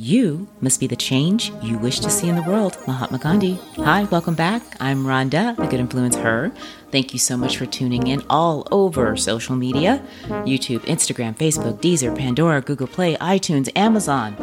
You must be the change you wish to see in the world. Mahatma Gandhi. Hi, welcome back. I'm Rhonda, the Good Influence Her. Thank you so much for tuning in all over social media YouTube, Instagram, Facebook, Deezer, Pandora, Google Play, iTunes, Amazon,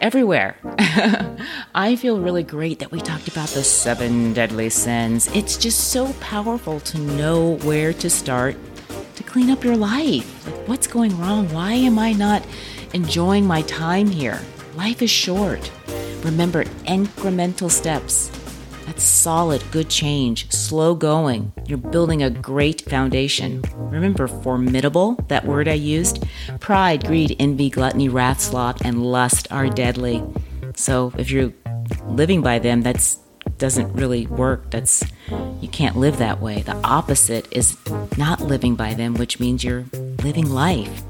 everywhere. I feel really great that we talked about the seven deadly sins. It's just so powerful to know where to start to clean up your life. Like, what's going wrong? Why am I not enjoying my time here? Life is short. Remember incremental steps. That's solid, good change, slow going. You're building a great foundation. Remember, formidable, that word I used? Pride, greed, envy, gluttony, wrath, sloth, and lust are deadly. So if you're living by them, that's doesn't really work. That's you can't live that way. The opposite is not living by them, which means you're living life.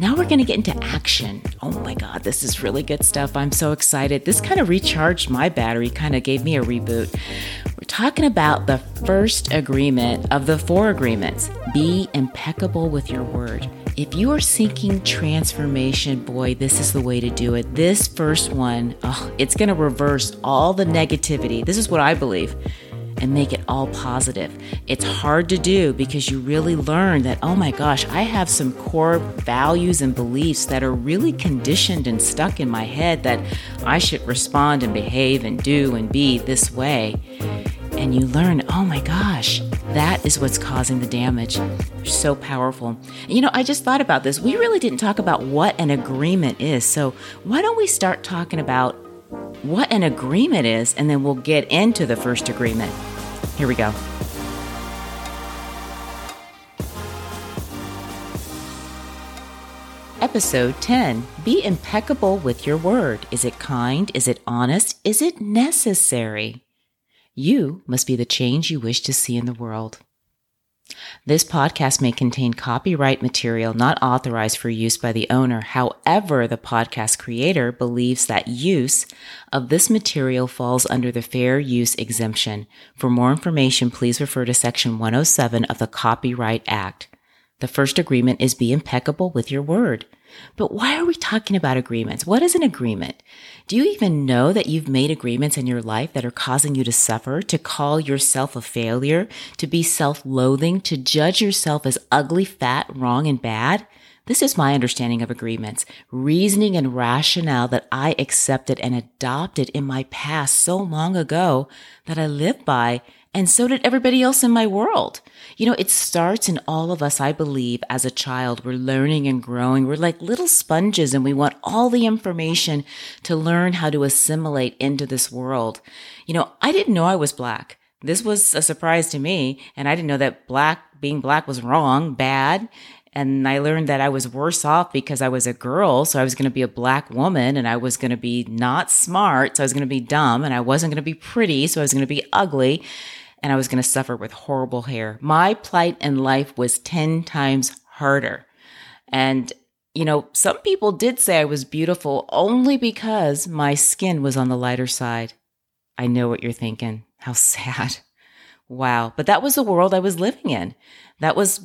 Now we're going to get into action. Oh my God, this is really good stuff. I'm so excited. This kind of recharged my battery, kind of gave me a reboot. We're talking about the first agreement of the four agreements be impeccable with your word. If you are seeking transformation, boy, this is the way to do it. This first one, oh, it's going to reverse all the negativity. This is what I believe and make it all positive. It's hard to do because you really learn that, oh my gosh, I have some core values and beliefs that are really conditioned and stuck in my head that I should respond and behave and do and be this way. And you learn, oh my gosh, that is what's causing the damage. so powerful. You know, I just thought about this. We really didn't talk about what an agreement is. So why don't we start talking about what an agreement is, and then we'll get into the first agreement. Here we go. Episode 10 Be impeccable with your word. Is it kind? Is it honest? Is it necessary? You must be the change you wish to see in the world. This podcast may contain copyright material not authorized for use by the owner. However, the podcast creator believes that use of this material falls under the fair use exemption. For more information, please refer to section 107 of the Copyright Act. The first agreement is be impeccable with your word. But why are we talking about agreements? What is an agreement? Do you even know that you've made agreements in your life that are causing you to suffer, to call yourself a failure, to be self loathing, to judge yourself as ugly, fat, wrong, and bad? This is my understanding of agreements, reasoning and rationale that I accepted and adopted in my past so long ago that I live by and so did everybody else in my world. You know, it starts in all of us, I believe, as a child. We're learning and growing. We're like little sponges and we want all the information to learn how to assimilate into this world. You know, I didn't know I was black. This was a surprise to me. And I didn't know that black, being black was wrong, bad. And I learned that I was worse off because I was a girl. So I was going to be a black woman and I was going to be not smart. So I was going to be dumb and I wasn't going to be pretty. So I was going to be ugly and I was going to suffer with horrible hair. My plight in life was 10 times harder. And, you know, some people did say I was beautiful only because my skin was on the lighter side. I know what you're thinking. How sad. Wow. But that was the world I was living in. That was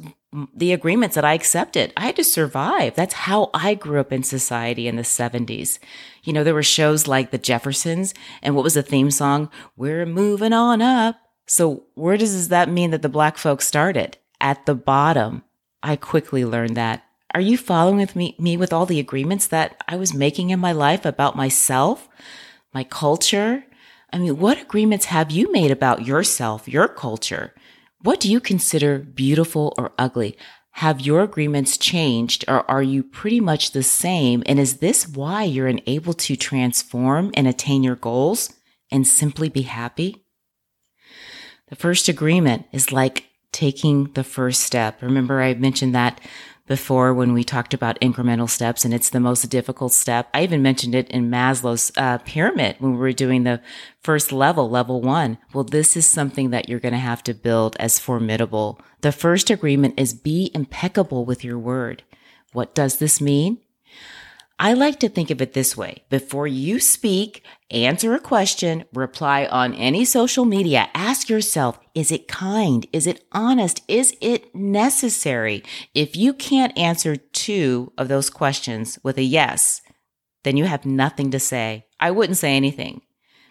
the agreements that I accepted. I had to survive. That's how I grew up in society in the 70s. You know, there were shows like The Jeffersons, and what was the theme song? We're moving on up. So, where does that mean that the black folks started? At the bottom. I quickly learned that. Are you following with me, me with all the agreements that I was making in my life about myself, my culture? I mean, what agreements have you made about yourself, your culture? What do you consider beautiful or ugly? Have your agreements changed or are you pretty much the same? And is this why you're unable to transform and attain your goals and simply be happy? The first agreement is like taking the first step. Remember, I mentioned that before when we talked about incremental steps, and it's the most difficult step. I even mentioned it in Maslow's uh, pyramid when we were doing the first level, level one. Well, this is something that you're going to have to build as formidable. The first agreement is be impeccable with your word. What does this mean? I like to think of it this way. Before you speak, answer a question, reply on any social media, ask yourself, is it kind? Is it honest? Is it necessary? If you can't answer two of those questions with a yes, then you have nothing to say. I wouldn't say anything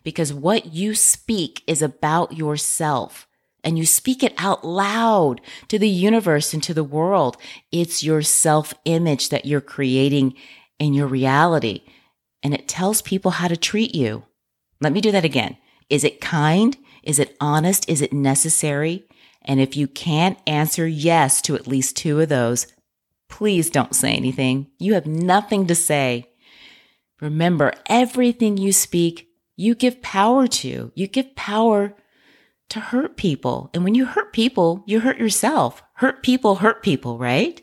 because what you speak is about yourself and you speak it out loud to the universe and to the world. It's your self image that you're creating in your reality and it tells people how to treat you. Let me do that again. Is it kind? Is it honest? Is it necessary? And if you can't answer yes to at least two of those, please don't say anything. You have nothing to say. Remember, everything you speak, you give power to. You give power to hurt people. And when you hurt people, you hurt yourself. Hurt people hurt people, right?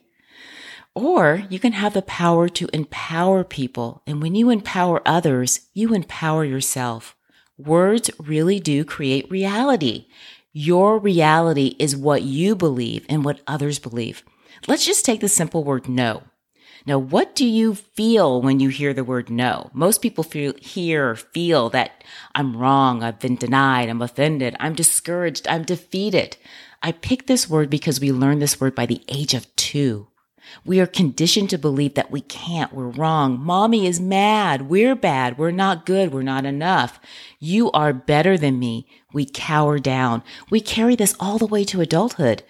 Or you can have the power to empower people. And when you empower others, you empower yourself. Words really do create reality. Your reality is what you believe and what others believe. Let's just take the simple word no. Now, what do you feel when you hear the word no? Most people feel, hear, feel that I'm wrong, I've been denied, I'm offended, I'm discouraged, I'm defeated. I picked this word because we learned this word by the age of two. We are conditioned to believe that we can't, we're wrong. Mommy is mad, we're bad, we're not good, we're not enough. You are better than me. We cower down. We carry this all the way to adulthood.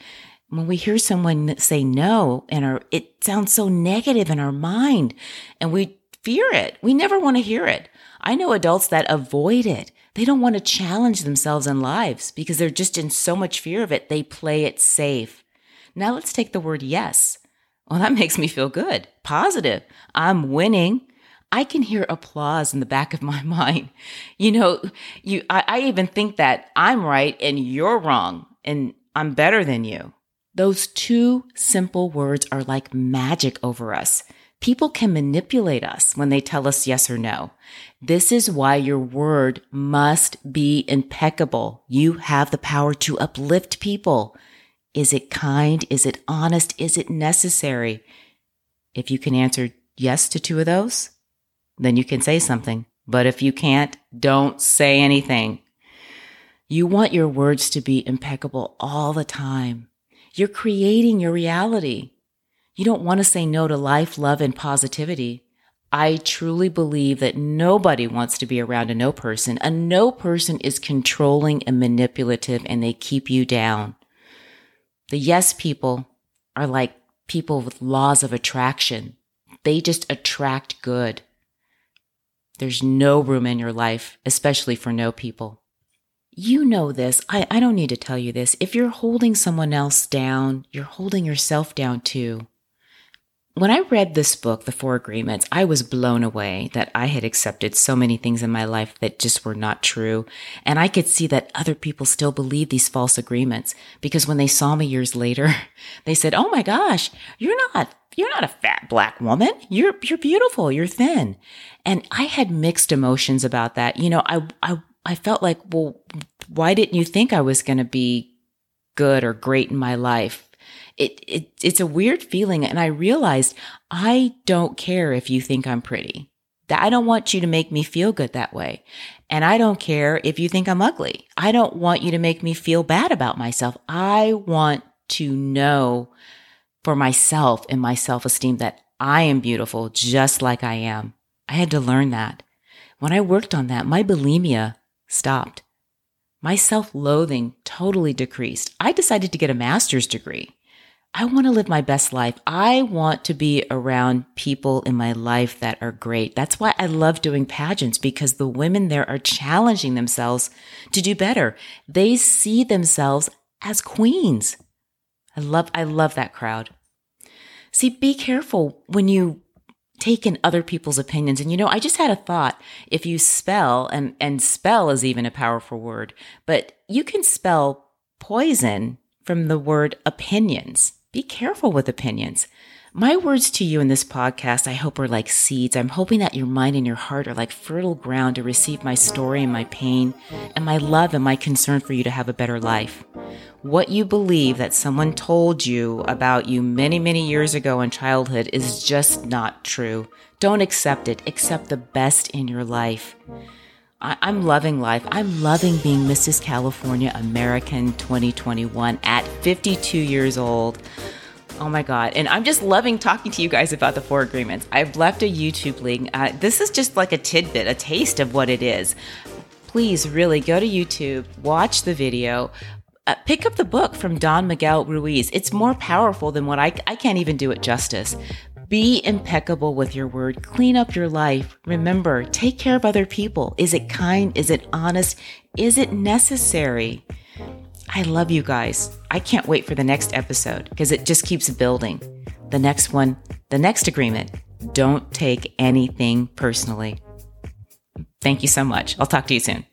When we hear someone say no and our, it sounds so negative in our mind and we fear it. We never want to hear it. I know adults that avoid it. They don't want to challenge themselves in lives because they're just in so much fear of it. They play it safe. Now let's take the word yes. Well, that makes me feel good, positive. I'm winning. I can hear applause in the back of my mind. You know, you, I, I even think that I'm right and you're wrong and I'm better than you. Those two simple words are like magic over us. People can manipulate us when they tell us yes or no. This is why your word must be impeccable. You have the power to uplift people. Is it kind? Is it honest? Is it necessary? If you can answer yes to two of those, then you can say something. But if you can't, don't say anything. You want your words to be impeccable all the time. You're creating your reality. You don't want to say no to life, love, and positivity. I truly believe that nobody wants to be around a no person. A no person is controlling and manipulative and they keep you down. The yes people are like people with laws of attraction. They just attract good. There's no room in your life, especially for no people. You know this. I, I don't need to tell you this. If you're holding someone else down, you're holding yourself down too. When I read this book, The Four Agreements, I was blown away that I had accepted so many things in my life that just were not true. And I could see that other people still believe these false agreements because when they saw me years later, they said, Oh my gosh, you're not, you're not a fat black woman. You're, you're beautiful. You're thin. And I had mixed emotions about that. You know, I, I, I felt like, well, why didn't you think I was going to be good or great in my life? It, it it's a weird feeling. And I realized I don't care if you think I'm pretty. That I don't want you to make me feel good that way. And I don't care if you think I'm ugly. I don't want you to make me feel bad about myself. I want to know for myself and my self esteem that I am beautiful just like I am. I had to learn that. When I worked on that, my bulimia stopped. My self loathing totally decreased. I decided to get a master's degree. I want to live my best life. I want to be around people in my life that are great. That's why I love doing pageants because the women there are challenging themselves to do better. They see themselves as queens. I love, I love that crowd. See, be careful when you take in other people's opinions. And you know, I just had a thought. If you spell, and, and spell is even a powerful word, but you can spell poison from the word opinions be careful with opinions. My words to you in this podcast, I hope, are like seeds. I'm hoping that your mind and your heart are like fertile ground to receive my story and my pain and my love and my concern for you to have a better life. What you believe that someone told you about you many, many years ago in childhood is just not true. Don't accept it. Accept the best in your life. I- am loving life. I'm loving being Mrs. California American 2021 at 52 years old. Oh my God. And I'm just loving talking to you guys about the four agreements. I've left a YouTube link. Uh, this is just like a tidbit, a taste of what it is. Please really go to YouTube, watch the video. Uh, pick up the book from Don Miguel Ruiz. It's more powerful than what I, I can't even do it justice. Be impeccable with your word. Clean up your life. Remember, take care of other people. Is it kind? Is it honest? Is it necessary? I love you guys. I can't wait for the next episode because it just keeps building. The next one, the next agreement don't take anything personally. Thank you so much. I'll talk to you soon.